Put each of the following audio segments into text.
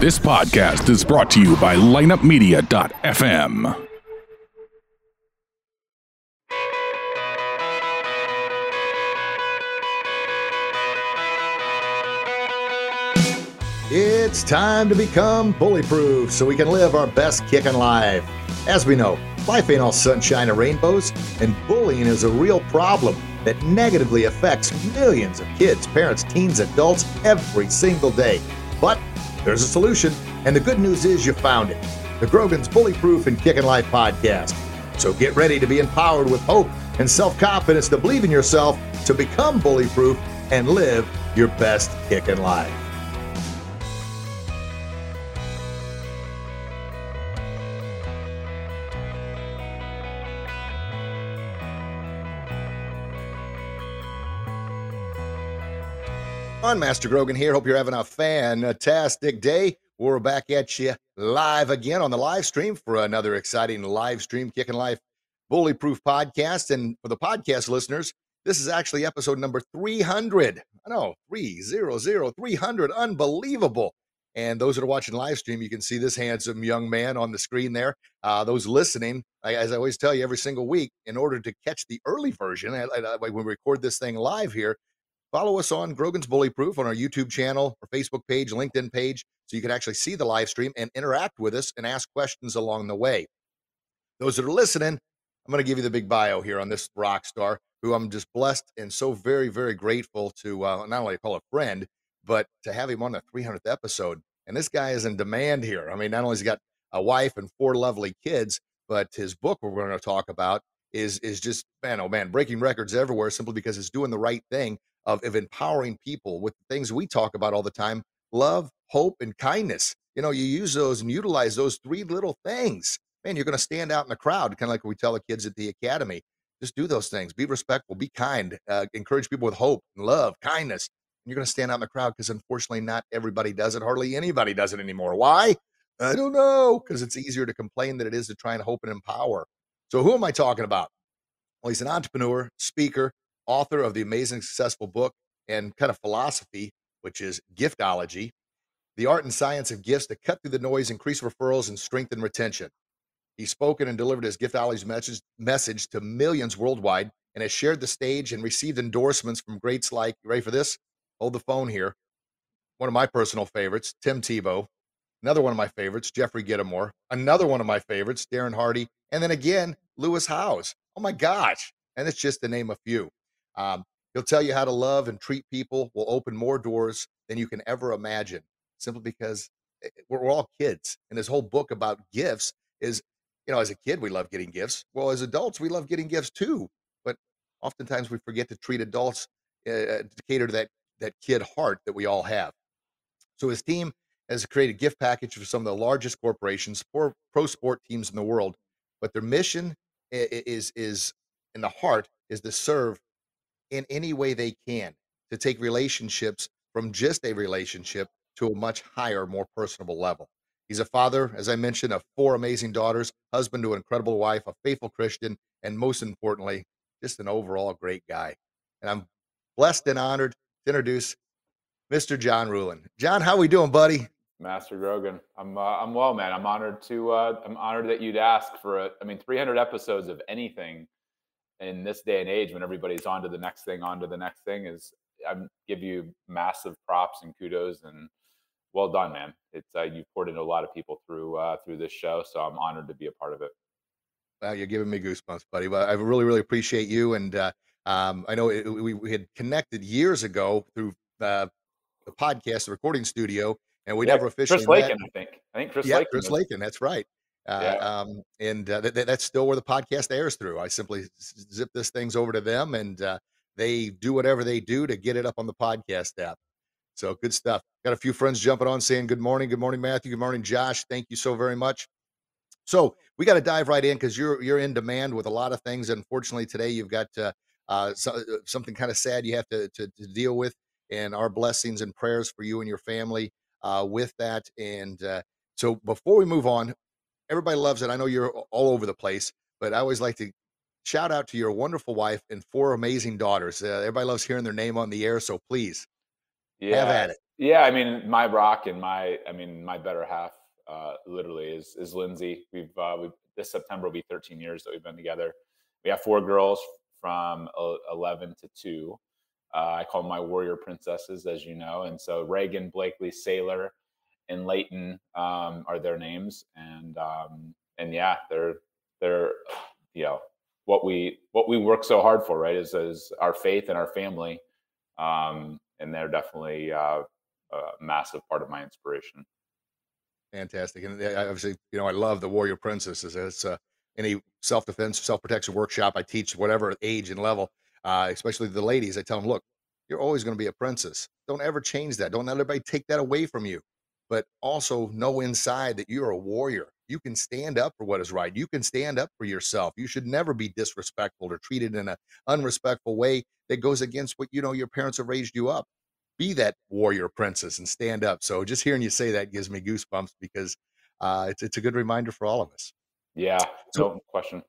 This podcast is brought to you by lineupmedia.fm. It's time to become bullyproof so we can live our best kicking life. As we know, life ain't all sunshine and rainbows, and bullying is a real problem that negatively affects millions of kids, parents, teens, adults every single day. But there's a solution, and the good news is you found it the Grogan's Bullyproof and Kickin' Life podcast. So get ready to be empowered with hope and self confidence to believe in yourself, to become bullyproof, and live your best kickin' life. On Master Grogan here. Hope you're having a fantastic day. We're back at you live again on the live stream for another exciting live stream Kicking Life Bullyproof podcast. And for the podcast listeners, this is actually episode number 300. I know, 300, 300. Unbelievable. And those that are watching live stream, you can see this handsome young man on the screen there. Uh, those listening, as I always tell you every single week, in order to catch the early version, when we record this thing live here, Follow us on Grogan's Bullyproof on our YouTube channel, our Facebook page, LinkedIn page, so you can actually see the live stream and interact with us and ask questions along the way. Those that are listening, I'm going to give you the big bio here on this rock star, who I'm just blessed and so very, very grateful to uh, not only call a friend, but to have him on the 300th episode. And this guy is in demand here. I mean, not only has he got a wife and four lovely kids, but his book we're going to talk about is is just man, oh man, breaking records everywhere simply because it's doing the right thing of, of empowering people with things we talk about all the time love, hope, and kindness. You know, you use those and utilize those three little things. Man, you're going to stand out in the crowd, kind of like we tell the kids at the academy. Just do those things. Be respectful, be kind, uh, encourage people with hope and love, kindness. And you're going to stand out in the crowd because unfortunately, not everybody does it. Hardly anybody does it anymore. Why? I don't know. Because it's easier to complain than it is to try and hope and empower. So, who am I talking about? Well, he's an entrepreneur, speaker, author of the amazing successful book and kind of philosophy, which is giftology, the art and science of gifts to cut through the noise, increase referrals, and strengthen retention. He's spoken and delivered his giftology message, message to millions worldwide and has shared the stage and received endorsements from greats like, you ready for this? Hold the phone here. One of my personal favorites, Tim Tebow. Another one of my favorites, Jeffrey Gitomer. Another one of my favorites, Darren Hardy. And then again, Lewis Howes. Oh my gosh. And it's just to name a few. Um, he'll tell you how to love and treat people, will open more doors than you can ever imagine, simply because eh, eh, we're, we're all kids. And his whole book about gifts is, you know, as a kid, we love getting gifts. Well, as adults, we love getting gifts too. But oftentimes we forget to treat adults uh, to cater to that, that kid heart that we all have. So his team has created gift package for some of the largest corporations, for pro sport teams in the world. But their mission is is in the heart is to serve in any way they can to take relationships from just a relationship to a much higher, more personable level. He's a father, as I mentioned, of four amazing daughters, husband to an incredible wife, a faithful Christian, and most importantly, just an overall great guy. And I'm blessed and honored to introduce Mr. John Ruhlin. John, how are we doing, buddy? Master Grogan, I'm uh, I'm well, man. I'm honored to uh, I'm honored that you'd ask for a, I mean, 300 episodes of anything in this day and age when everybody's on to the next thing, on to the next thing is I give you massive props and kudos and well done, man. It's uh, you've poured into a lot of people through uh, through this show, so I'm honored to be a part of it. Well, you're giving me goosebumps, buddy. But I really, really appreciate you. And uh, um, I know it, we, we, had connected years ago through uh, the podcast, the recording studio, and we yeah, never officially Chris Lakin, I think. I think Chris yeah, Lakin. Chris Lakin, that's right. Uh, um, and uh, th- th- that's still where the podcast airs through. I simply zip this things over to them, and uh, they do whatever they do to get it up on the podcast app. So good stuff. Got a few friends jumping on saying good morning, good morning, Matthew, good morning, Josh. Thank you so very much. So we got to dive right in because you're you're in demand with a lot of things. Unfortunately, today you've got uh, uh, so, something kind of sad you have to, to, to deal with, and our blessings and prayers for you and your family with that. And so before we move on, everybody loves it. I know you're all over the place, but I always like to shout out to your wonderful wife and four amazing daughters. Uh, everybody loves hearing their name on the air, so please. Yeah. Have at it. Yeah, I mean, my rock and my, I mean, my better half, uh, literally is is Lindsay. We've uh, we this September will be 13 years that we've been together. We have four girls from 11 to two. Uh, I call them my warrior princesses, as you know. And so Reagan, Blakely, Sailor, and Leighton um, are their names. And um, and yeah, they're they're you know what we what we work so hard for, right? Is is our faith and our family. Um, and they're definitely uh, a massive part of my inspiration. Fantastic, and I obviously, you know, I love the Warrior Princesses. It's uh, any self defense, self protection workshop I teach, whatever age and level, uh, especially the ladies. I tell them, look, you're always going to be a princess. Don't ever change that. Don't let anybody take that away from you. But also know inside that you're a warrior. You can stand up for what is right. You can stand up for yourself. You should never be disrespectful or treated in an unrespectful way that goes against what you know your parents have raised you up be that warrior princess and stand up. So just hearing you say that gives me goosebumps because uh, it's it's a good reminder for all of us. Yeah, so, no question.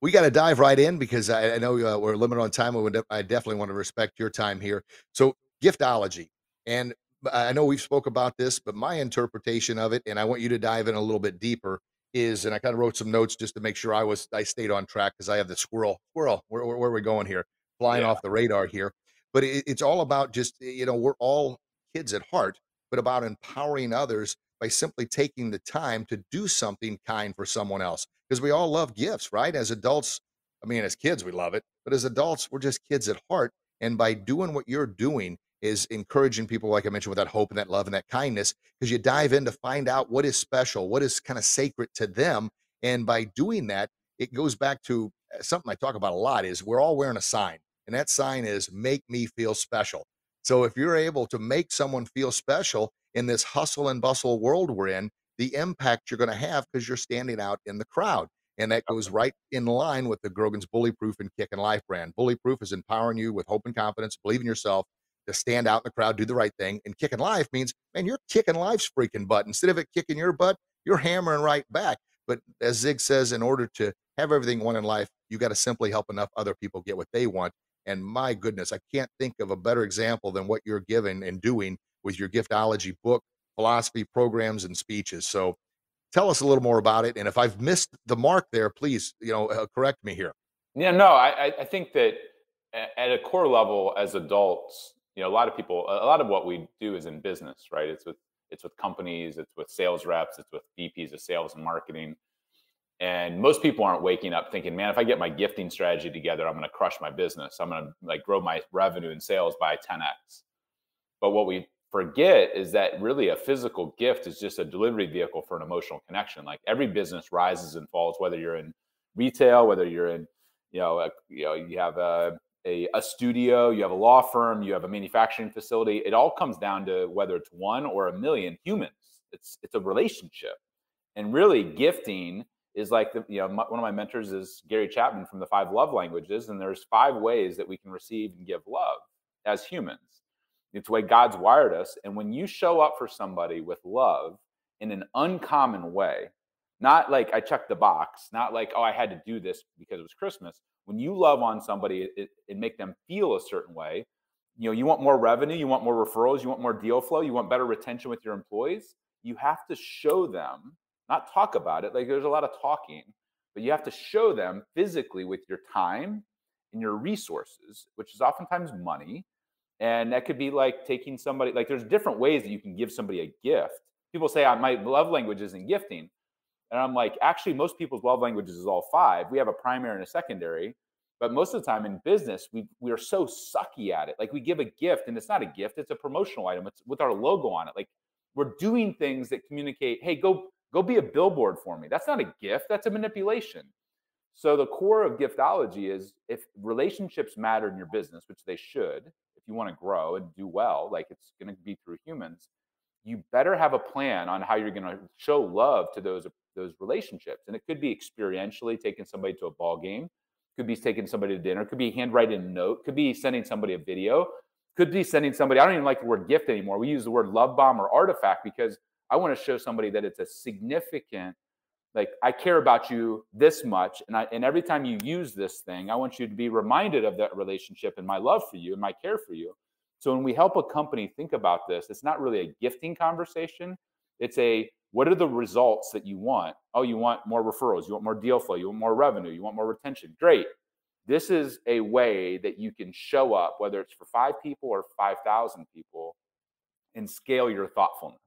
We got to dive right in because I, I know uh, we're limited on time. I definitely want to respect your time here. So giftology, and I know we've spoke about this, but my interpretation of it, and I want you to dive in a little bit deeper, is, and I kind of wrote some notes just to make sure I was I stayed on track because I have the squirrel. Squirrel, where, where, where are we going here? Flying yeah. off the radar here but it, it's all about just you know we're all kids at heart but about empowering others by simply taking the time to do something kind for someone else because we all love gifts right as adults i mean as kids we love it but as adults we're just kids at heart and by doing what you're doing is encouraging people like i mentioned with that hope and that love and that kindness because you dive in to find out what is special what is kind of sacred to them and by doing that it goes back to uh, something i talk about a lot is we're all wearing a sign and that sign is make me feel special. So if you're able to make someone feel special in this hustle and bustle world we're in, the impact you're going to have because you're standing out in the crowd. And that goes right in line with the Grogan's Bully Proof and Kicking Life brand. Bully Proof is empowering you with hope and confidence, believe in yourself, to stand out in the crowd, do the right thing. And kicking life means, man, you're kicking life's freaking butt. Instead of it kicking your butt, you're hammering right back. But as Zig says, in order to have everything won in life, you got to simply help enough other people get what they want. And my goodness, I can't think of a better example than what you're giving and doing with your giftology book, philosophy, programs, and speeches. So tell us a little more about it. And if I've missed the mark there, please, you know, uh, correct me here. Yeah, no, I, I think that at a core level, as adults, you know, a lot of people, a lot of what we do is in business, right? It's with it's with companies, it's with sales reps, it's with VPs of sales and marketing. And most people aren't waking up thinking, man, if I get my gifting strategy together, I'm going to crush my business. I'm going to like grow my revenue and sales by 10x. But what we forget is that really a physical gift is just a delivery vehicle for an emotional connection. Like every business rises and falls, whether you're in retail, whether you're in, you know, you know, you have a, a, a studio, you have a law firm, you have a manufacturing facility. It all comes down to whether it's one or a million humans. It's it's a relationship, and really gifting is like the, you know one of my mentors is Gary Chapman from the five love languages, and there's five ways that we can receive and give love as humans. It's the way God's wired us, and when you show up for somebody with love in an uncommon way, not like I checked the box, not like oh I had to do this because it was Christmas. When you love on somebody it, and make them feel a certain way, you know you want more revenue, you want more referrals, you want more deal flow, you want better retention with your employees. You have to show them not talk about it. Like there's a lot of talking, but you have to show them physically with your time and your resources, which is oftentimes money. And that could be like taking somebody, like there's different ways that you can give somebody a gift. People say, my love language isn't gifting. And I'm like, actually, most people's love languages is all five. We have a primary and a secondary. But most of the time in business, we we are so sucky at it. Like we give a gift, and it's not a gift; it's a promotional item. It's with our logo on it. Like we're doing things that communicate, "Hey, go Go be a billboard for me. That's not a gift, that's a manipulation. So the core of giftology is if relationships matter in your business, which they should, if you want to grow and do well, like it's going to be through humans, you better have a plan on how you're going to show love to those those relationships. And it could be experientially taking somebody to a ball game, could be taking somebody to dinner, could be handwriting a note, could be sending somebody a video, could be sending somebody. I don't even like the word gift anymore. We use the word love bomb or artifact because I want to show somebody that it's a significant, like I care about you this much. And I and every time you use this thing, I want you to be reminded of that relationship and my love for you and my care for you. So when we help a company think about this, it's not really a gifting conversation. It's a what are the results that you want? Oh, you want more referrals, you want more deal flow, you want more revenue, you want more retention. Great. This is a way that you can show up, whether it's for five people or 5,000 people, and scale your thoughtfulness.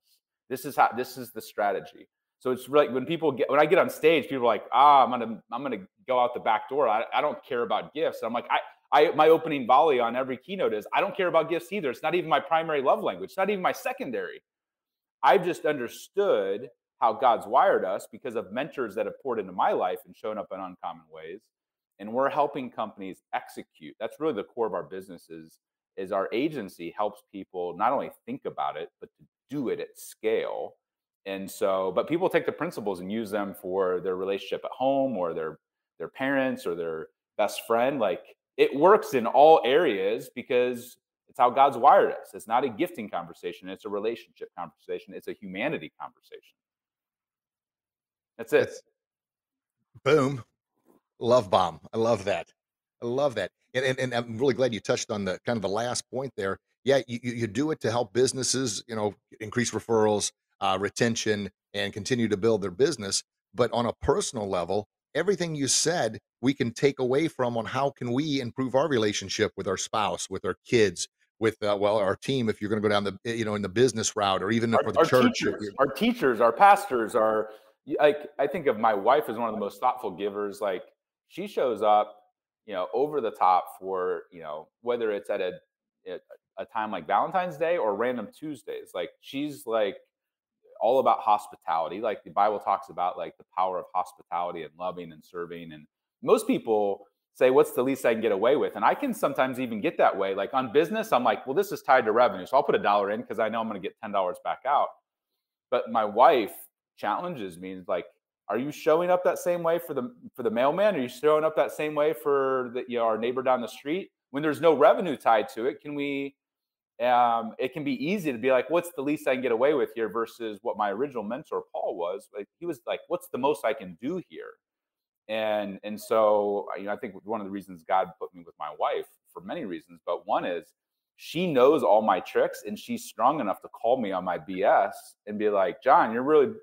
This is how this is the strategy. So it's really when people get when I get on stage, people are like, ah, I'm gonna I'm gonna go out the back door. I, I don't care about gifts. I'm like, I I my opening volley on every keynote is I don't care about gifts either. It's not even my primary love language. It's not even my secondary. I've just understood how God's wired us because of mentors that have poured into my life and shown up in uncommon ways. And we're helping companies execute. That's really the core of our business is, is our agency helps people not only think about it, but to do it at scale. And so, but people take the principles and use them for their relationship at home or their their parents or their best friend. Like it works in all areas because it's how God's wired us. It's not a gifting conversation, it's a relationship conversation, it's a humanity conversation. That's it. Boom. Love bomb. I love that. I love that. And, and, and I'm really glad you touched on the kind of the last point there. Yeah, you, you do it to help businesses, you know, increase referrals, uh, retention, and continue to build their business. But on a personal level, everything you said, we can take away from on how can we improve our relationship with our spouse, with our kids, with uh, well our team if you're going to go down the you know in the business route or even our, for the our church teachers, our teachers our pastors our like i think of my wife as one of the most thoughtful givers like she shows up you know over the top for you know whether it's at a a time like valentine's day or random tuesdays like she's like all about hospitality like the bible talks about like the power of hospitality and loving and serving and most people say what's the least i can get away with? And i can sometimes even get that way. Like on business i'm like well this is tied to revenue so i'll put a dollar in because i know i'm going to get $10 back out. But my wife challenges me like are you showing up that same way for the for the mailman? Are you showing up that same way for the you know our neighbor down the street? When there's no revenue tied to it can we um, it can be easy to be like what's the least i can get away with here versus what my original mentor paul was like he was like what's the most i can do here and and so you know i think one of the reasons god put me with my wife for many reasons but one is she knows all my tricks and she's strong enough to call me on my bs and be like john you're really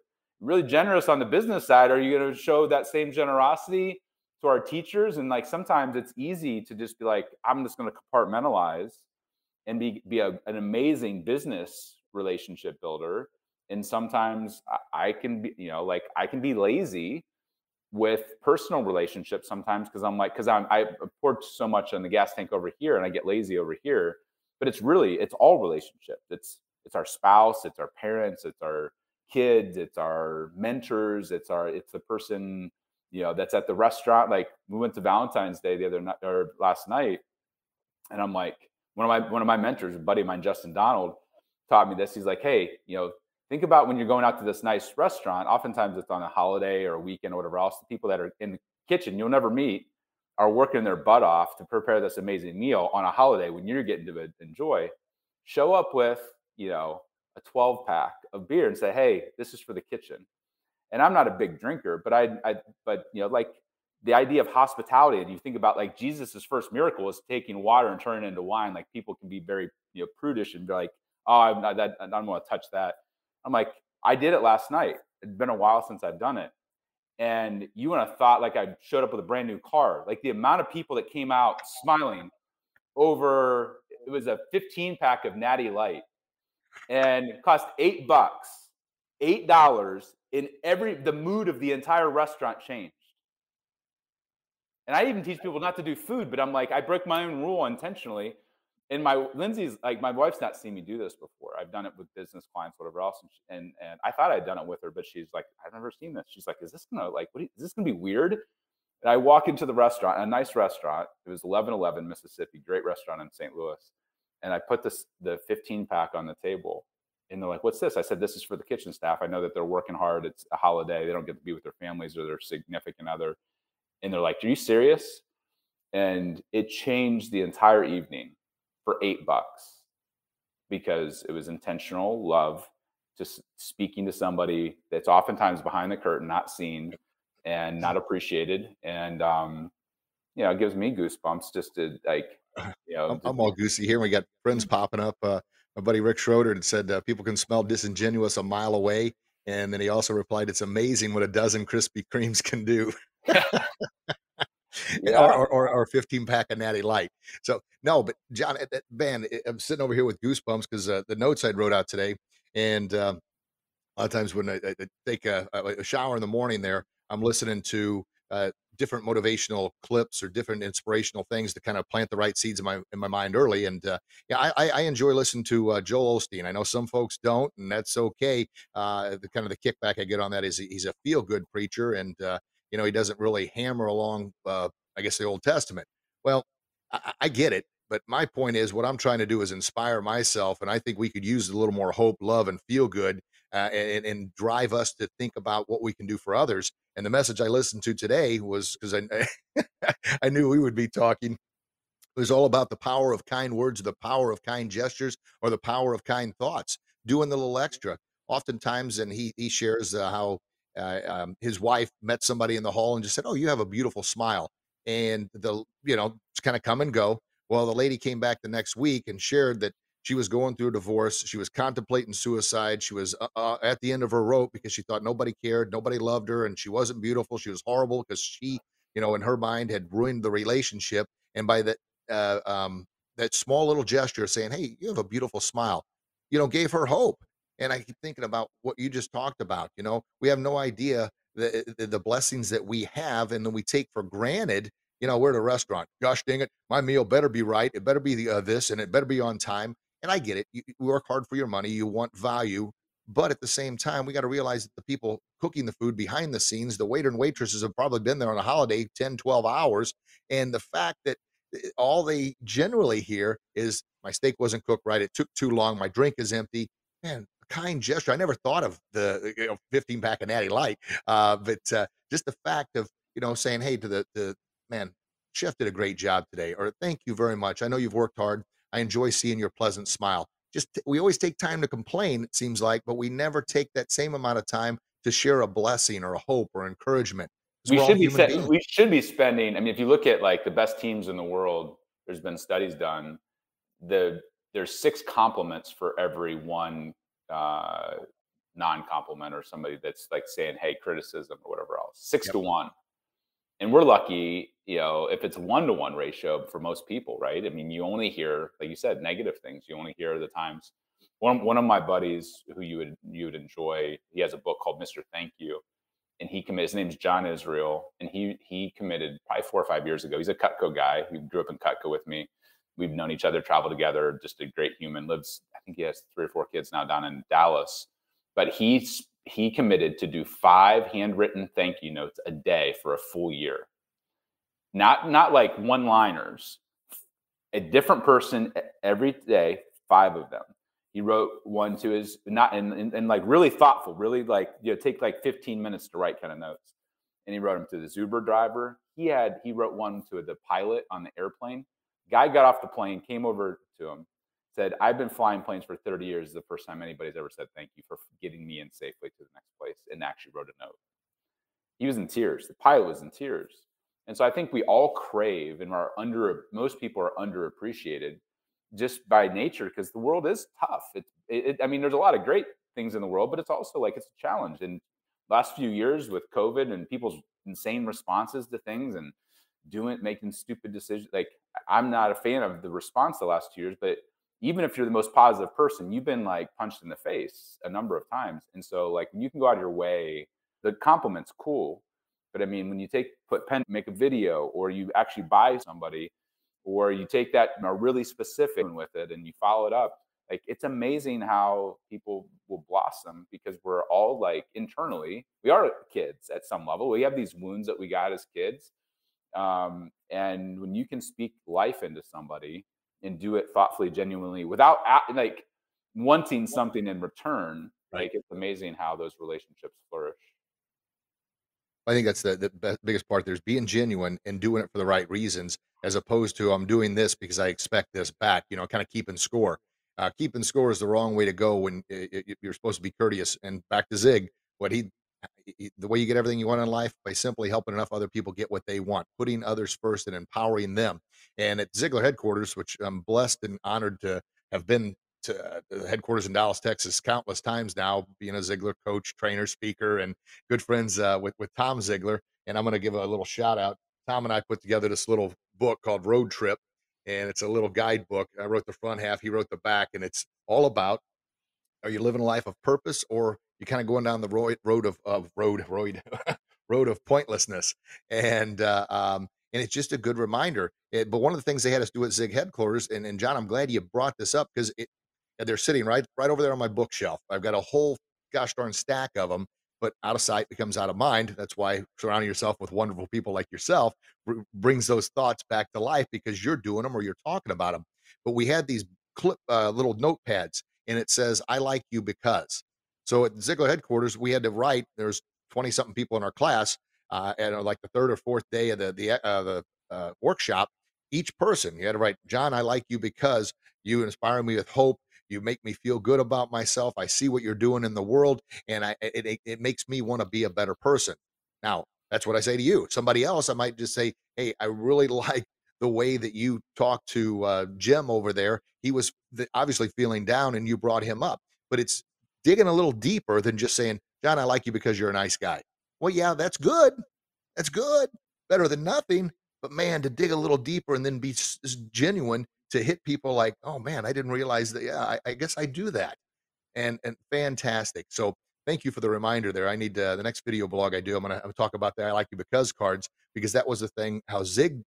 really generous on the business side. Are you going to show that same generosity to our teachers? And like sometimes it's easy to just be like i'm just going to compartmentalize and be be a, an amazing business relationship builder. And sometimes I, I can be you know like i can be lazy with personal relationships sometimes because I'm like, because I'm I poured so much on the gas tank over here and I get lazy over here. But it's really it's all relationships. It's it's our spouse, it's our parents, it's our kids, it's our mentors, it's our it's the person you know that's at the restaurant. Like we went to Valentine's Day the other night or last night, and I'm like one of my one of my mentors, a buddy of mine, Justin Donald, taught me this. He's like, hey, you know, think about when you're going out to this nice restaurant oftentimes it's on a holiday or a weekend or whatever else the people that are in the kitchen you'll never meet are working their butt off to prepare this amazing meal on a holiday when you're getting to enjoy show up with you know a 12 pack of beer and say hey this is for the kitchen. And i'm not a big drinker but i, I but you know like the idea of hospitality and you think about like jesus's first miracle is taking water and turning it into wine like people can be very you know prudish and be like oh i'm not that i don't want to touch that I'm like, I did it last night. It's been a while since I've done it. And you would have thought like I showed up with a brand new car. Like the amount of people that came out smiling over it was a 15 pack of Natty Light and cost eight bucks, eight dollars. In every the mood of the entire restaurant changed. And I even teach people not to do food, but I'm like, I break my own rule intentionally and my Lindsay's like my wife's not seen me do this before. I've done it with business clients, whatever else, and, she, and and, I thought I'd done it with her, but she's like, I've never seen this. She's like, is this gonna like, what you, is this gonna be weird? And I walk into the restaurant, a nice restaurant. It was 1111 Mississippi, great restaurant in St. Louis, and I put this the 15 pack on the table, and they're like, what's this? I said, this is for the kitchen staff. I know that they're working hard. It's a holiday. They don't get to be with their families or their significant other, and they're like, are you serious? And it changed the entire evening for eight bucks because it was intentional love, just speaking to somebody that's oftentimes behind the curtain, not seen and not appreciated. And, um, you know, it gives me goosebumps just to like, you know, I'm, I'm all goosey here. We got friends popping up. Uh, my buddy Rick Schroeder had said uh, people can smell disingenuous a mile away, and then he also replied, "It's amazing what a dozen Krispy Kremes can do." Yeah. or, or, or 15 pack of natty light. So no but john eh, eh, man eh, i'm sitting over here with goosebumps because uh, the notes i wrote out today and um, a lot of times when I, I take a, a, shower in the morning there i'm listening to uh, different motivational clips or different inspirational things to kind of plant the right seeds in my in my mind early and uh, yeah I, I enjoy listening to uh, joel osteen. I know some folks don't and that's okay. Uh, the kind of the kickback i get on that is he's a feel good preacher and uh, you know, he doesn't really hammer along, uh, I guess, the Old Testament. Well, I, I get it. But my point is, what I'm trying to do is inspire myself. And I think we could use a little more hope, love, and feel good uh, and, and, drive us to think about what we can do for others. And the message I listened to today was because I, I knew we would be talking. It was all about the power of kind words, the power of kind gestures, or the power of kind thoughts, doing the little extra. Oftentimes, and he, he shares uh, how uh, um, his wife met somebody in the hall and just said, "Oh, you have a beautiful smile," and the you know just kind of come and go. Well, the lady came back the next week and shared that she was going through a divorce. She was contemplating suicide. She was uh, uh, at the end of her rope because she thought nobody cared, nobody loved her, and she wasn't beautiful. She was horrible because she, you know, in her mind had ruined the relationship. And by that, uh, um, that small little gesture saying, "Hey, you have a beautiful smile," you know, gave her hope. And I keep thinking about what you just talked about. You know, we have no idea the, the, the blessings that we have and then we take for granted. You know, we're at a restaurant. Gosh dang it, my meal better be right. It better be the, uh, this and it better be on time. And I get it. You, you work hard for your money. You want value. But at the same time, we got to realize that the people cooking the food behind the scenes, the waiter and waitresses have probably been there on a holiday 10, 12 hours. And the fact that eh, all they generally hear is my steak wasn't cooked right. It took too long. My drink is empty. Man, kind gesture. I never thought of the you know 15 pack of Natty Light, uh, but uh, just the fact of you know saying, "Hey, to the the man, chef did a great job today," or "Thank you very much. I know you've worked hard. I enjoy seeing your pleasant smile." Just we always take time to complain. It seems like, but we never take that same amount of time to share a blessing or a hope or encouragement. We should be we should be spending. I mean, if you look at like the best teams in the world, there's been studies done. The there's six compliments for every one uh, non-compliment or somebody that's like saying, "Hey, criticism" or whatever else. Six yep. to one, and we're lucky, you know, if it's one to one ratio for most people, right? I mean, you only hear, like you said, negative things. You only hear the times. One one of my buddies who you would you would enjoy. He has a book called Mister Thank You, and he committed. His name's John Israel, and he he committed probably four or five years ago. He's a Cutco guy. He grew up in Cutco with me. We've known each other, traveled together. Just a great human. Lives I think he has three or four kids now down in Dallas. But he's he committed to do five handwritten thank you notes a day for a full year. Not not like one liners. A different person every day, five of them. He wrote one to his not and, and, and like really thoughtful, really like you know take like 15 minutes to write kind of notes. And he wrote them to the Uber driver. He had he wrote one to the pilot on the airplane. Guy got off the plane, came over to him, said, I've been flying planes for 30 years. the first time anybody's ever said thank you for getting me in safely to the next place and actually wrote a note. He was in tears. The pilot was in tears. And so I think we all crave and are under, most people are underappreciated just by nature because the world is tough. It, it, I mean, there's a lot of great things in the world, but it's also like it's a challenge. And last few years with COVID and people's insane responses to things and doing, making stupid decisions, like I'm not a fan of the response the last two years, but even if you're the most positive person, you've been like punched in the face a number of times. And so like you can go out of your way, the compliment's cool. But I mean, when you take put pen, make a video, or you actually buy somebody, or you take that are really specific with it and you follow it up, like it's amazing how people will blossom because we're all like internally, we are kids at some level. We have these wounds that we got as kids. Um, and when you can speak life into somebody, and do it thoughtfully, genuinely, without like wanting something in return. Right. Like it's amazing how those relationships flourish. I think that's the, the biggest part. There's being genuine and doing it for the right reasons, as opposed to I'm doing this because I expect this back. You know, kind of keeping score. Uh, keeping score is the wrong way to go when it, it, you're supposed to be courteous. And back to Zig, what he the way you get everything you want in life by simply helping enough other people get what they want, putting others first and empowering them. And at Ziglar headquarters, which I'm blessed and honored to have been to uh, the headquarters in Dallas, Texas, countless times now, being a Ziglar coach, trainer, speaker, and good friends uh, with with Tom Ziglar. And I'm going to give a little shout out. Tom and I put together this little book called Road Trip, and it's a little guidebook. I wrote the front half, he wrote the back, and it's all about are you living a life of purpose or you kind of going down the road road of, of road road road of pointlessness and uh, um, and it's just a good reminder it, but one of the things they had us do at zig headquarters and, and john i'm glad you brought this up because they're sitting right right over there on my bookshelf. I've got a whole gosh darn stack of them but out of sight becomes out of mind. That's why surrounding yourself with wonderful people like yourself r- brings those thoughts back to life because you're doing them or you're talking about them but we had these clip uh, little notepads and it says i like you because so at Ziglar headquarters, we had to write. There's 20 something people in our class, uh, and like the third or fourth day of the the uh, the uh, workshop, each person you had to write, John, I like you because you inspire me with hope. You make me feel good about myself. I see what you're doing in the world, and I it it, it makes me want to be a better person. Now that's what I say to you. Somebody else, I might just say, Hey, I really like the way that you talked to uh, Jim over there. He was obviously feeling down, and you brought him up. But it's digging a little deeper than just saying, John, I like you because you're a nice guy. Well, yeah, that's good. That's good. Better than nothing. But man, to dig a little deeper and then be genuine to hit people like, oh man, I didn't realize that. Yeah, I, I guess I do that. And and fantastic. So thank you for the reminder there. I need the next video blog I do. I'm I'm gonna talk about that. I like you because cards because that was the thing. How Zig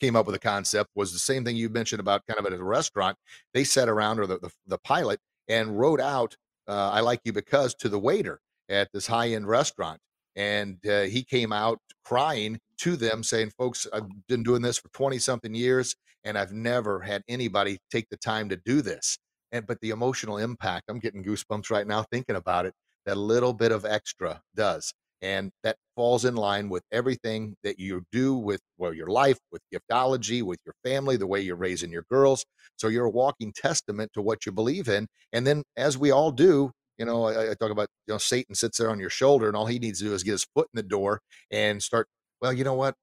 came up with the concept was the same thing you mentioned about kind of at a restaurant. They sat around or the, the, the pilot and wrote out uh, I like you because to the waiter at this high end restaurant. And uh, he came out crying to them, saying, Folks, I've been doing this for 20 something years, and I've never had anybody take the time to do this. And but the emotional impact, I'm getting goosebumps right now thinking about it. That little bit of extra does. And that falls in line with everything that you do with well, your life, with giftology, with your family, the way you're raising your girls. So you're a walking testament to what you believe in. And then, as we all do, you know, I, I talk about, you know, Satan sits there on your shoulder, and all he needs to do is get his foot in the door and start. Well, you know what?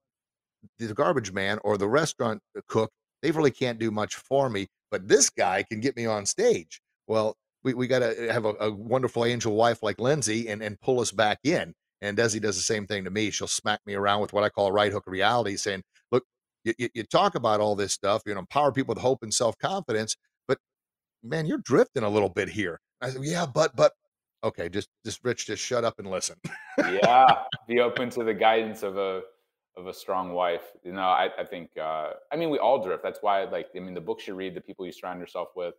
The garbage man or the restaurant uh, cook, they really can't do much for me, but this guy can get me on stage. Well, we, we got to uh, have a, a, wonderful angel wife like Lindsay and, and pull us back in. And Desi does the same thing to me. She'll smack me around with what I call right hook reality, saying, "Look, you, you, you talk about all this stuff, you know, empower people with hope and self confidence, but man, you're drifting a little bit here." I said, "Yeah, but but okay, just just Rich, just shut up and listen." yeah, be open to the guidance of a of a strong wife. You know, I, I think uh, I mean we all drift. That's why like I mean the books you read, the people you surround yourself with,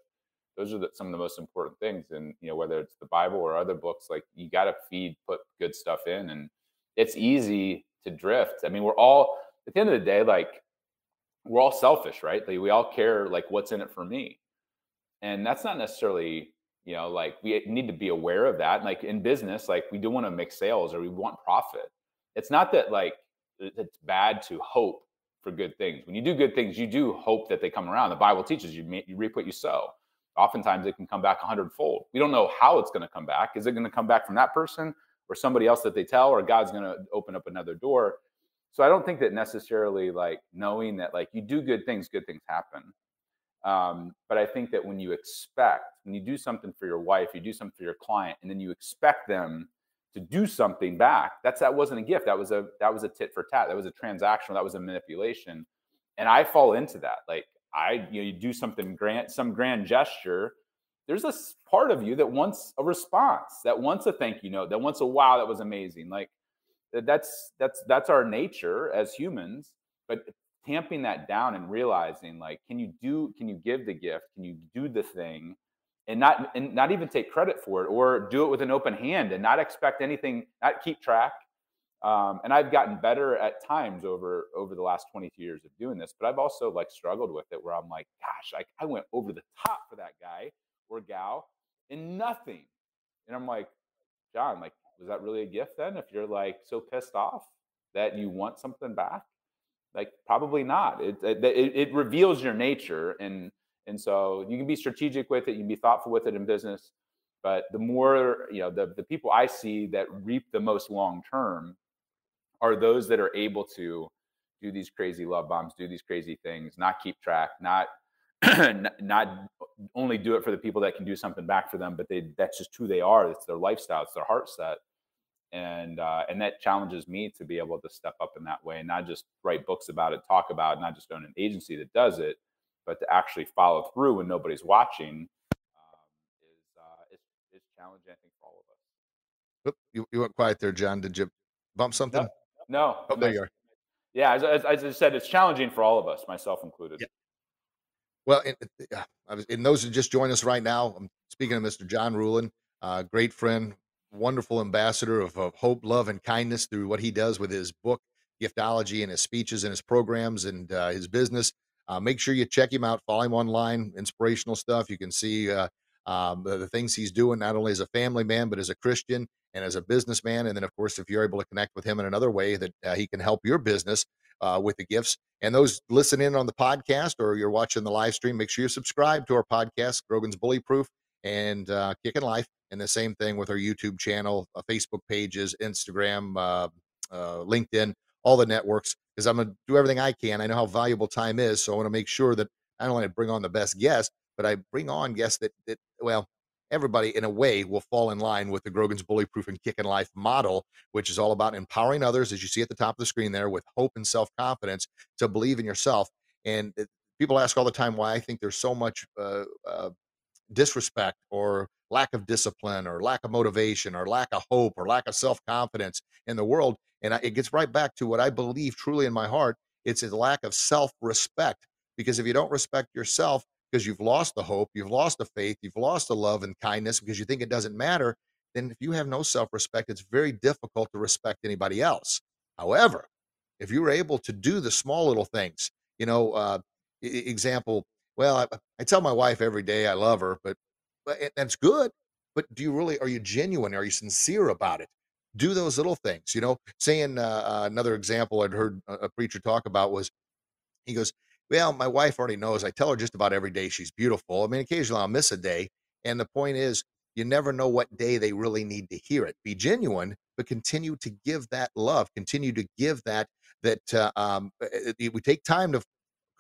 those are the, some of the most important things and you know whether it's the bible or other books like you got to feed put good stuff in and it's easy to drift. I mean we're all at the end of the day like we're all selfish right? Like we all care like what's in it for me. And that's not necessarily you know like we need to be aware of that. Like in business like we do want to make sales or we want profit. It's not that like it's bad to hope for good things. When you do good things you do hope that they come around. The bible teaches you you reap what you sow oftentimes it can come back a hundredfold. We don't know how it's going to come back. Is it going to come back from that person or somebody else that they tell, or God's going to open up another door? So I don't think that necessarily like knowing that like you do good things, good things happen. Um, but I think that when you expect, when you do something for your wife, you do something for your client, and then you expect them to do something back, that's that wasn't a gift. That was a that was a tit for tat. That was a transactional. That was a manipulation. And I fall into that. Like I you know you do something grand, some grand gesture. There's a part of you that wants a response, that wants a thank you note, that wants a wow, that was amazing. Like that's that's that's our nature as humans. But tamping that down and realizing like, can you do? Can you give the gift? Can you do the thing? and not and not even take credit for it or do it with an open hand and not expect anything not keep track um, and I've gotten better at times over over the last 22 years of doing this, but I've also like struggled with it where I'm like, gosh, I, I went over the top for that guy or gal and nothing. And I'm like, John, like, was that really a gift then? If you're like so pissed off that you want something back, like probably not. It it, it, it reveals your nature, and and so you can be strategic with it, you can be thoughtful with it in business, But the more, you know, the, the people I see that reap the most long term are those that are able to do these crazy love bombs, do these crazy things, not keep track, not not only do it for the people that can do something back for them, but they that's just who they are. It's their lifestyle, it's their heart set. And uh, and that challenges me to be able to step up in that way and not just write books about it, talk about it, not just own an agency that does it, but to actually follow through when nobody's watching um, is, uh, is is challenging, I think, for all of us. Oop, you, you went quiet there, John. Did you bump something? No. Oh, there you are. Yeah, as, as, as I said, it's challenging for all of us, myself included. Yeah. Well, and, and those who just joined us right now, I'm speaking of Mr. John Ruhlin, uh, great friend, wonderful ambassador of, of, hope, love, and kindness through what he does with his book, Giftology, and his speeches and his programs and uh, his business. Uh, make sure you check him out, follow him online, inspirational stuff. You can see uh, um, the, the, things he's doing, not only as a family man, but as a Christian and as a businessman. And then, of course, if you're able to connect with him in another way that uh, he can help your business uh, with the gifts. And those listening on the podcast or you're watching the live stream, make sure you subscribe to our podcast, Grogan's Bully Proof and uh, Kicking Life. And the same thing with our YouTube channel, uh, Facebook pages, Instagram, uh, uh, LinkedIn, all the networks, because I'm going to do everything I can. I know how valuable time is. So I want to make sure that I don't only bring on the best guest, but I bring on guests that, that well, everybody in a way will fall in line with the Grogan's Bullyproof and Kicking Life model, which is all about empowering others, as you see at the top of the screen there, with hope and self confidence to believe in yourself. And people ask all the time why I think there's so much uh, uh, disrespect or lack of discipline or lack of motivation or lack of hope or lack of self confidence in the world. And it gets right back to what I believe truly in my heart it's a lack of self respect. Because if you don't respect yourself, because you've lost the hope, you've lost the faith, you've lost the love and kindness because you think it doesn't matter, then if you have no self respect, it's very difficult to respect anybody else. However, if you're able to do the small little things, you know, uh, example, well, I, I, tell my wife every day I love her, but, but that's good. But do you really, are you genuine? Are you sincere about it? Do those little things, you know, saying uh, uh another example I'd heard a preacher talk about was he goes, well, my wife already knows. I tell her just about every day she's beautiful. I mean, occasionally I'll miss a day. And the point is, you never know what day they really need to hear it. Be genuine, but continue to give that love. Continue to give that that uh, um, it, it, we take time to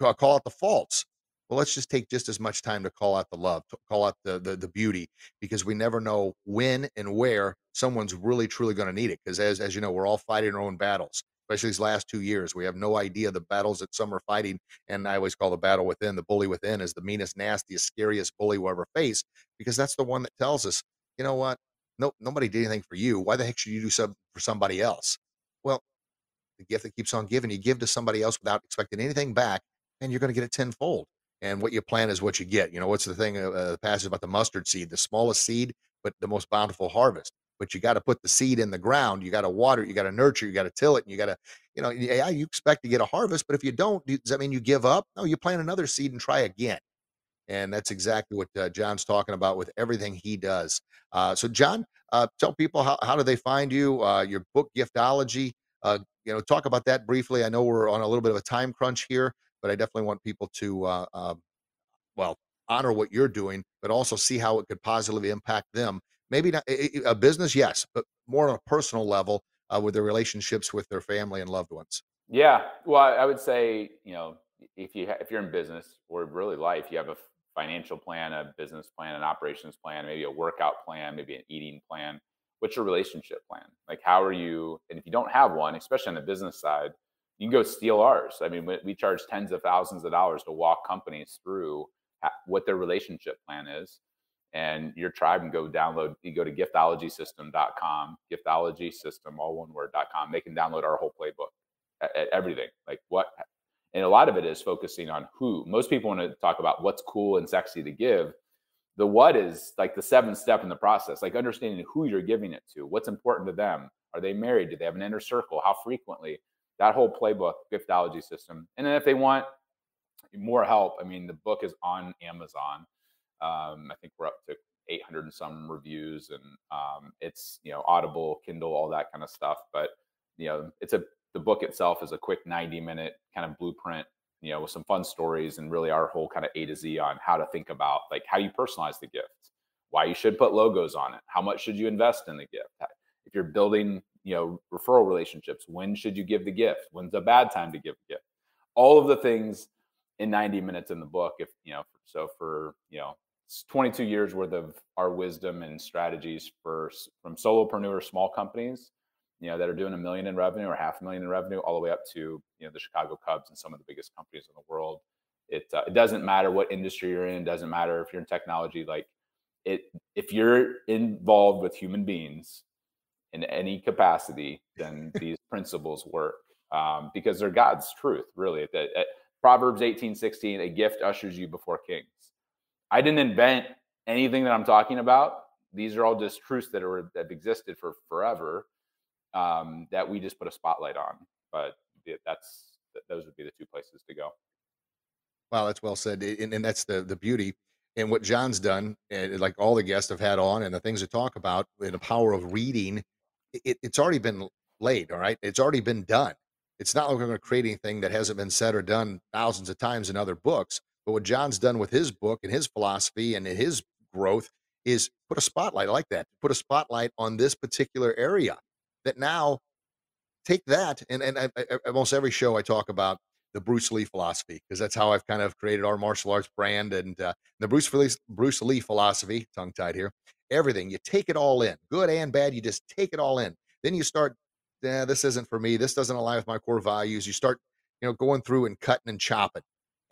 call out the faults, well, let's just take just as much time to call out the love, to call out the, the, the beauty, because we never know when and where someone's really truly going to need it. Because as as you know, we're all fighting our own battles, especially these last two years. We have no idea the battles that some are fighting, and I always call the battle within, the bully within, is the meanest, nastiest, scariest bully we'll ever face, because that's the one that tells us, you know what? No, nobody did anything for you. Why the heck should you do something for somebody else? Well, the gift that keeps on giving, you give to somebody else without expecting anything back, and you're going to get it tenfold and what you plant is what you get. You know, what's the thing? Uh, the passage about the mustard seed, the smallest seed, but the most bountiful harvest. But you got to put the seed in the ground. You got to water. You got to nurture. You got to till it. And you got to, you know, yeah, you expect to get a harvest, but if you don't, does that mean you give up? No, you plant another seed and try again. And that's exactly what uh, John's talking about with everything he does. Uh, so, John, uh, tell people how, how do they find you? Uh, your book, Giftology. Uh, you know, talk about that briefly. I know we're on a little bit of a time crunch here, but I definitely want people to, uh, well, honor what you're doing, but also see how it could positively impact them. Maybe not a business, yes, but more on a personal level uh, with their relationships with their family and loved ones. Yeah, well, I would say you know if you ha- if you're in business or really life, you have a financial plan, a business plan, an operations plan, maybe a workout plan, maybe an eating plan. What's your relationship plan? Like, how are you? And if you don't have one, especially on the business side, you can go steal ours. I mean, we charge tens of thousands of dollars to walk companies through what their relationship plan is. And your tribe can go download, you go to giftologysystem.com, giftologysystem, all one word.com. They can download our whole playbook at, at everything. Like what, and a lot of it is focusing on who. Most people want to talk about what's cool and sexy to give. The what is like the seventh step in the process, like understanding who you're giving it to, what's important to them. Are they married? Do they have an inner circle? How frequently? that whole playbook, giftology system. And then if they want more help, I mean, the book is on Amazon. Um, I think we're up to 800 and some reviews, and um, it's you know Audible, Kindle, all that kind of stuff. But you know, it's a the book itself is a quick 90 minute kind of blueprint, you know, with some fun stories and really our whole kind of A to Z on how to think about like how you personalize the gift. why you should put logos on it, how much should you invest in the gift. If you're building, you know, referral relationships, when should you give the gift? When's a bad time to give a gift? All of the things in 90 minutes in the book. If you know, so for you know, 22 years worth of our wisdom and strategies for from solopreneur small companies, you know, that are doing a million in revenue or half a million in revenue, all the way up to you know the Chicago Cubs and some of the biggest companies in the world. It uh, it doesn't matter what industry you're in. It doesn't matter if you're in technology. Like it, if you're involved with human beings in any capacity, then these principles work um, because they're God's truth, really. That Proverbs 18, 16, a gift ushers you before kings. I didn't invent anything that I'm talking about. These are all just truths that are that have existed for forever um, that we just put a spotlight on. But that's those would be the two places to go. Wow, that's well said, and, and that's the the beauty and what John's done, and like all the guests have had on, and the things to talk about, and the power of reading. It, it's already been laid. All right, it's already been done. It's not like we're going to create anything that hasn't been said or done thousands of times in other books. But what John's done with his book and his philosophy and his growth is put a spotlight I like that. Put a spotlight on this particular area that now take that and and I, I, almost every show I talk about the Bruce Lee philosophy because that's how I've kind of created our martial arts brand and uh, the Bruce Lee Bruce Lee philosophy. Tongue tied here. Everything you take it all in, good and bad. You just take it all in. Then you start yeah, this isn't for me. This doesn't align with my core values. You start, you know, going through and cutting and chopping.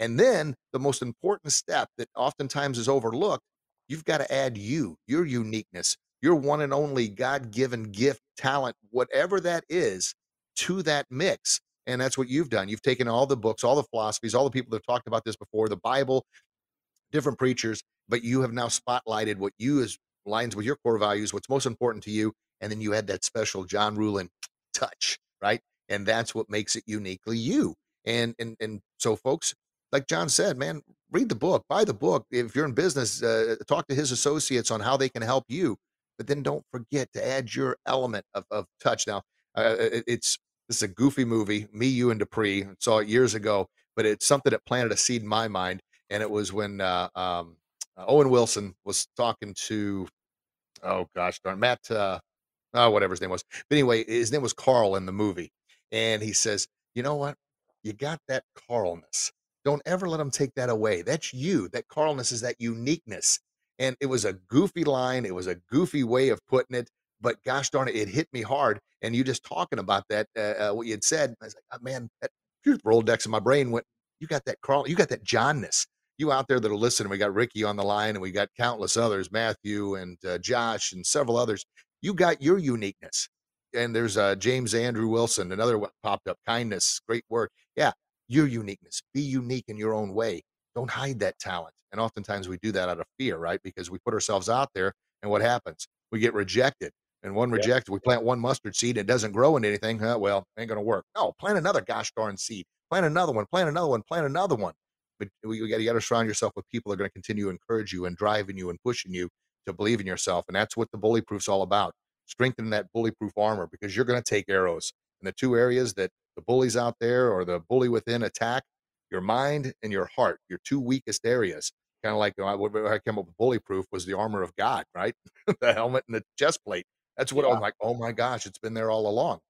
And then the most important step that oftentimes is overlooked, you've got to add you, your uniqueness, your one and only God given gift, talent, whatever that is, to that mix. And that's what you've done. You've taken all the books, all the philosophies, all the people that have talked about this before, the Bible, different preachers, but you have now spotlighted what you is lines with your core values, what's most important to you. And then you had that special John Ruhlin touch, right? And that's what makes it uniquely you. And and and so, folks, like John said, man, read the book, buy the book. If you're in business, uh, talk to his associates on how they can help you. But then don't forget to add your element of, of touch. Now, uh, it's this is a goofy movie, Me, You, and Dupree. I saw it years ago, but it's something that planted a seed in my mind. And it was when uh, um, Owen Wilson was talking to, oh gosh darn, Matt, oh, whatever his name was. But anyway, his name was Carl in the movie. And he says, you know what? You got that Carlness. Don't ever let them take that away. That's you. That Carlness is that uniqueness. And it was a goofy line. It was a goofy way of putting it. But gosh darn it, it hit me hard. And you just talking about that, uh, uh, what you had said, I was like, oh, man, that Rolodex in my brain went, you got that Carl, you got that Johnness. You out there that are listening, We got Ricky on the line, and we got countless others, Matthew and uh, Josh and several others you got your uniqueness. And there's uh, James Andrew Wilson, another one popped up. Kindness, great work. Yeah, your uniqueness. Be unique in your own way. Don't hide that talent. And oftentimes we do that out of fear, right? Because we put ourselves out there, and what happens? We get rejected. And one rejected, we plant one mustard seed, and it doesn't grow into anything. Huh, well, ain't going to work. No, plant another gosh darn seed. Plant another one. Plant another one. Plant another one. But we, we got to surround yourself with people that are going to continue to encourage you and driving you and pushing you to believe in yourself. And that's what the bully proof's all about. Strengthen that bully-proof armor because you're going to take arrows. And the two areas that the bullies out there or the bully within attack, your mind and your heart, your two weakest areas. Kind of like uh, what I came up with bully-proof was the armor of God, right? the helmet and the chest plate. That's what yeah. I'm like, oh my gosh, it's been there all along.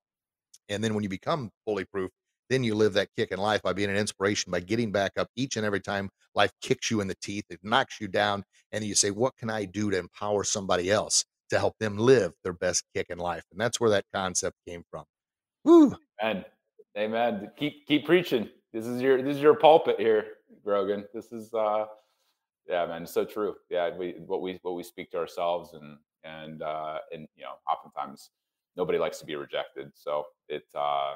And then when you become bully-proof, then you live that kick in life by being an inspiration, by getting back up each and every time life kicks you in the teeth, it knocks you down, and you say, What can I do to empower somebody else to help them live their best kick in life? And that's where that concept came from. Woo! Amen. Amen. Keep keep preaching. This is your this is your pulpit here, Grogan. This is uh yeah, man, it's so true. Yeah, we what we what we speak to ourselves and and uh and you know, oftentimes nobody likes to be rejected. So it uh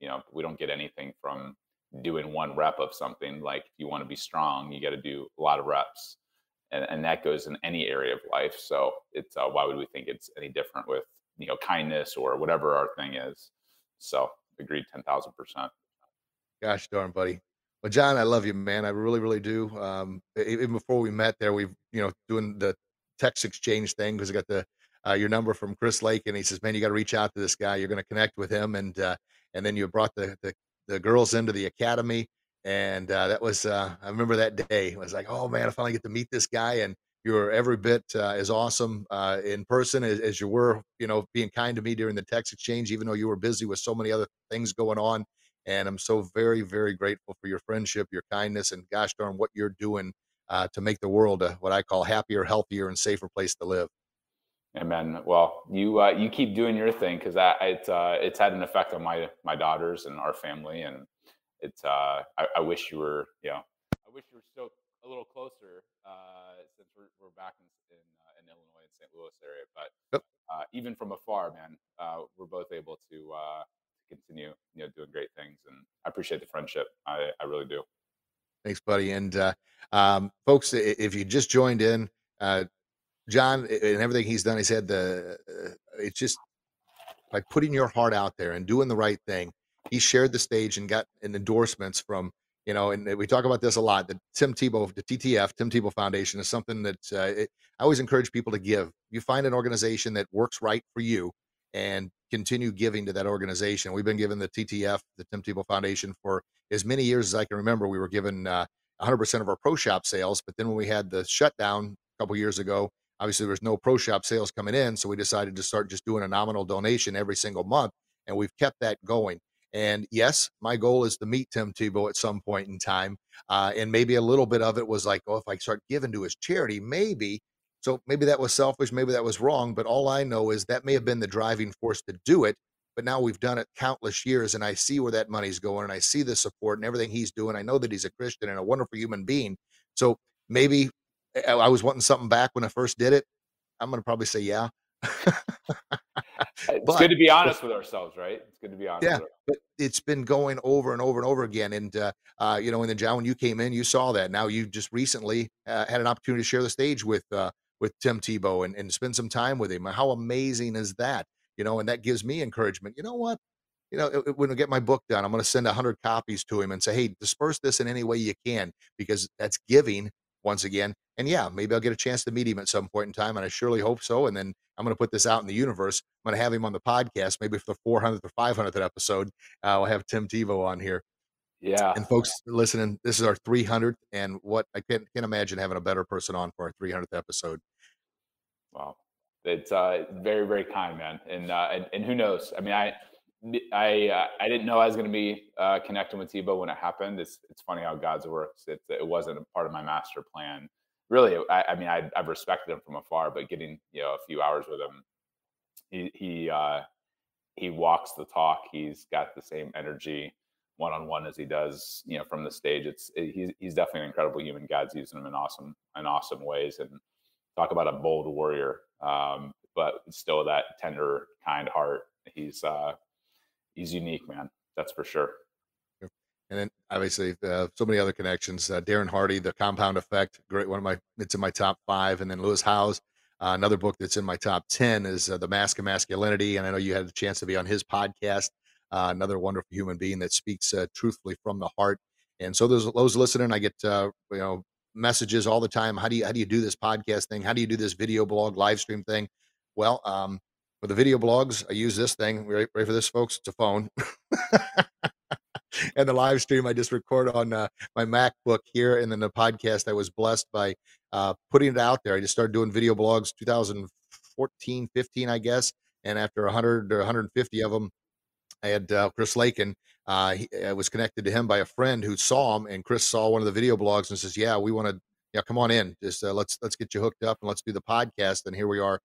you know we don't get anything from doing one rep of something like if you want to be strong you got to do a lot of reps and, and that goes in any area of life so it's uh, why would we think it's any different with you know kindness or whatever our thing is so agreed 10000% gosh darn buddy. Well john i love you man. I really really do. Um, even before we met there we've you know doing the text exchange thing because i got the uh, your number from chris lake and he says man you got to reach out to this guy. You're going to connect with him. And uh, and then you brought the the, the girls into the academy, and uh, that was uh, I remember that day. It was like, oh man, I finally get to meet this guy, and you're every bit uh, as awesome uh, in person as, as, you were, you know, being kind to me during the text exchange, even though you were busy with so many other things going on. And I'm so very, very grateful for your friendship, your kindness, and gosh darn what you're doing uh, to make the world a, what I call happier, healthier, and safer place to live. Amen. Well, you uh, you keep doing your thing because it's uh, it's had an effect on my my daughters and our family, and it's uh, I, I wish you were you know I wish you were still a little closer uh, since we're, we're back in in, uh, in Illinois and St. Louis area, but yep. uh, even from afar, man, uh, we're both able to uh, continue you know doing great things, and I appreciate the friendship. I I really do. Thanks, buddy. And uh, um, folks, if you just joined in, uh, John and everything he's done, he's had the. Uh, it's just by putting your heart out there and doing the right thing. He shared the stage and got an endorsements from you know, and we talk about this a lot. The Tim Tebow, the TTF, Tim Tebow Foundation, is something that uh, it, I always encourage people to give. You find an organization that works right for you, and continue giving to that organization. We've been given the TTF, the Tim Tebow Foundation, for as many years as I can remember. We were given uh, 100% of our pro shop sales, but then when we had the shutdown a couple years ago, obviously there was no pro shop sales coming in, so we decided to start just doing a nominal donation every single month, and we've kept that going. And yes, my goal is to meet Tim Tebow at some point in time. Uh, and maybe a little bit of it was like, oh, if I start giving to his charity, maybe. So maybe that was selfish, maybe that was wrong. But all I know is that may have been the driving force to do it. But now we've done it countless years, and I see where that money's going, and I see the support and everything he's doing. I know that he's a Christian and a wonderful human being. So maybe eh, I was wanting something back when I first did it. I'm going to probably say, yeah. it's but, good to be honest with ourselves, right? It's good to be honest. Yeah, but it's been going over and over and over again. And uh, uh, you know, and then John, when you came in, you saw that. Now you just recently uh, had an opportunity to share the stage with uh, with Tim Tebow and, and spend some time with him. How amazing is that? You know, and that gives me encouragement. You know what? You know, when I get my book done, I'm going to send hundred copies to him and say, "Hey, disperse this in any way you can," because that's giving once again. And yeah, maybe I'll get a chance to meet him at some point in time, and I surely hope so. And then I'm going to put this out in the universe. I'm going to have him on the podcast, maybe for the 400th or 500th episode. Uh, I'll have Tim Tebow on here. Yeah. And folks listening, this is our 300th, and what I can't, can't imagine having a better person on for our 300th episode. Wow, it's uh, very very kind, man. And, uh, and and who knows? I mean, I I uh, I didn't know I was going to be uh, connecting with Tebow when it happened. It's it's funny how God's works. It it wasn't a part of my master plan. Really, I, I mean, I, I've respected him from afar, but getting you know a few hours with him, he he uh, he walks the talk. He's got the same energy one on one as he does you know from the stage. It's it, he's he's definitely an incredible human. God's using him in awesome in awesome ways, and talk about a bold warrior, um, but still that tender, kind heart. He's uh, he's unique, man. That's for sure. And then obviously uh, so many other connections. Uh, Darren Hardy, The Compound Effect, great one of my. It's in my top five. And then Lewis Howes, uh, another book that's in my top ten is uh, The Mask of Masculinity. And I know you had the chance to be on his podcast. Uh, another wonderful human being that speaks uh, truthfully from the heart. And so those those listening, I get you know messages all the time. How do you how do you do this podcast thing? How do you do this video blog live stream thing? Well, um, for the video blogs, I use this thing. Ready, ready for this, folks? It's a phone. and the live stream I just record on uh, my MacBook here, and then the podcast I was blessed by uh, putting it out there. I just started doing video blogs 2014, 15, I guess, and after 100 or 150 of them, I had uh, Chris Lakin. Uh, he, I was connected to him by a friend who saw him, and Chris saw one of the video blogs and says, "Yeah, we want to, yeah, come on in. Just uh, let's let's get you hooked up and let's do the podcast." And here we are,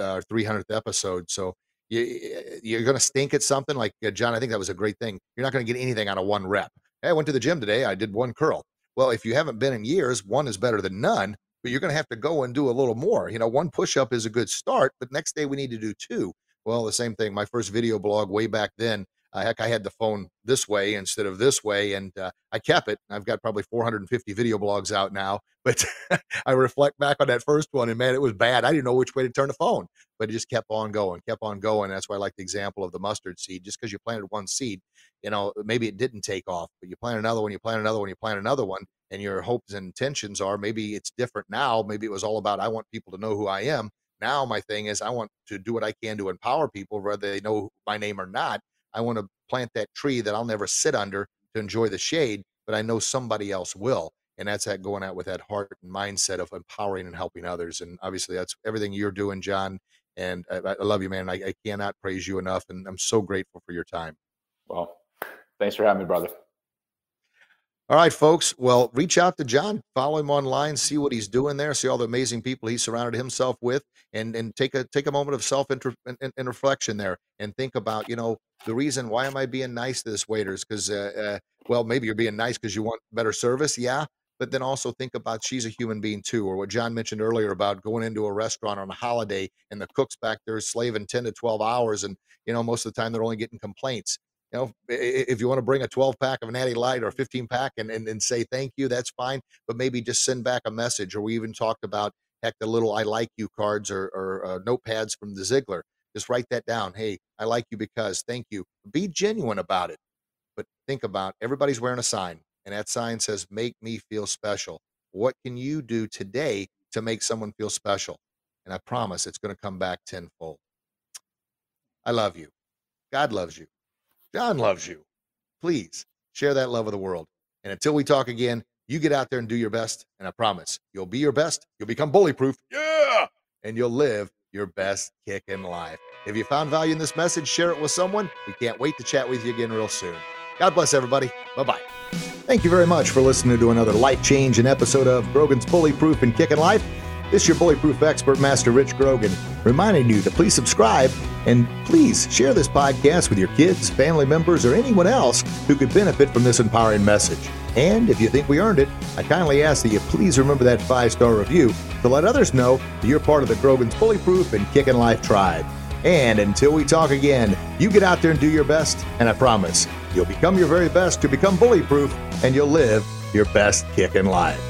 uh, 300th episode. So you, you're going to stink at something like uh, John. I think that was a great thing. You're not going to get anything out of one rep. Hey, I went to the gym today. I did one curl. Well, if you haven't been in years, one is better than none. But you're going to have to go and do a little more. You know, one push up is a good start, but next day we need to do two. Well, the same thing. My first video blog way back then, uh, heck, I had the phone this way instead of this way, and uh, I kept it. I've got probably 450 video blogs out now, but I reflect back on that first one, and man, it was bad. I didn't know which way to turn the phone, but it just kept on going, kept on going. That's why I like the example of the mustard seed. Just because you planted one seed, you know, maybe it didn't take off, but you plant another one, you plant another one, you plant another one, and your hopes and intentions are maybe it's different now. Maybe it was all about I want people to know who I am. Now my thing is I want to do what I can to empower people, whether they know my name or not. I want to plant that tree that I'll never sit under to enjoy the shade, but I know somebody else will. and that's that going out with that heart and mindset of empowering and helping others. And obviously, that's everything you're doing, John. And I, I love you, man. I, I cannot praise you enough, and I'm so grateful for your time. Well, thanks for having me, brother. All right, folks. Well, reach out to John, follow him online, see what he's doing there, see all the amazing people he surrounded himself with, and and take a take a moment of self and, and, reflection there, and think about you know the reason why am I being nice to this waiter is because uh, uh, well maybe you're being nice because you want better service, yeah, but then also think about she's a human being too, or what John mentioned earlier about going into a restaurant on a holiday and the cooks back there slaving ten to twelve hours, and you know most of the time they're only getting complaints you know, if you want to bring a 12 pack of an Natty Light or a 15 pack and, and, and say thank you, that's fine. But maybe just send back a message. Or we even talked about heck, the little I like you cards or, or uh, notepads from the Ziglar. Just write that down. Hey, I like you because thank you. Be genuine about it. But think about everybody's wearing a sign, and that sign says, Make me feel special. What can you do today to make someone feel special? And I promise it's going to come back tenfold. I love you. God loves you. John loves you. Please share that love of the world. And until we talk again, you get out there and do your best. And I promise you'll be your best. You'll become bully proof. Yeah. And you'll live your best kick in life. If you found value in this message, share it with someone. We can't wait to chat with you again real soon. God bless everybody. Bye bye. Thank you very much for listening to another life changing episode of Grogan's Bully Proof and Kicking Life. This is your bullyproof expert, Master Rich Grogan, reminding you to please subscribe and please share this podcast with your kids, family members, or anyone else who could benefit from this empowering message. And if you think we earned it, I kindly ask that you please remember that five star review to let others know that you're part of the Grogan's Bullyproof and Kickin' Life tribe. And until we talk again, you get out there and do your best, and I promise you'll become your very best to become bullyproof and you'll live your best kick in life.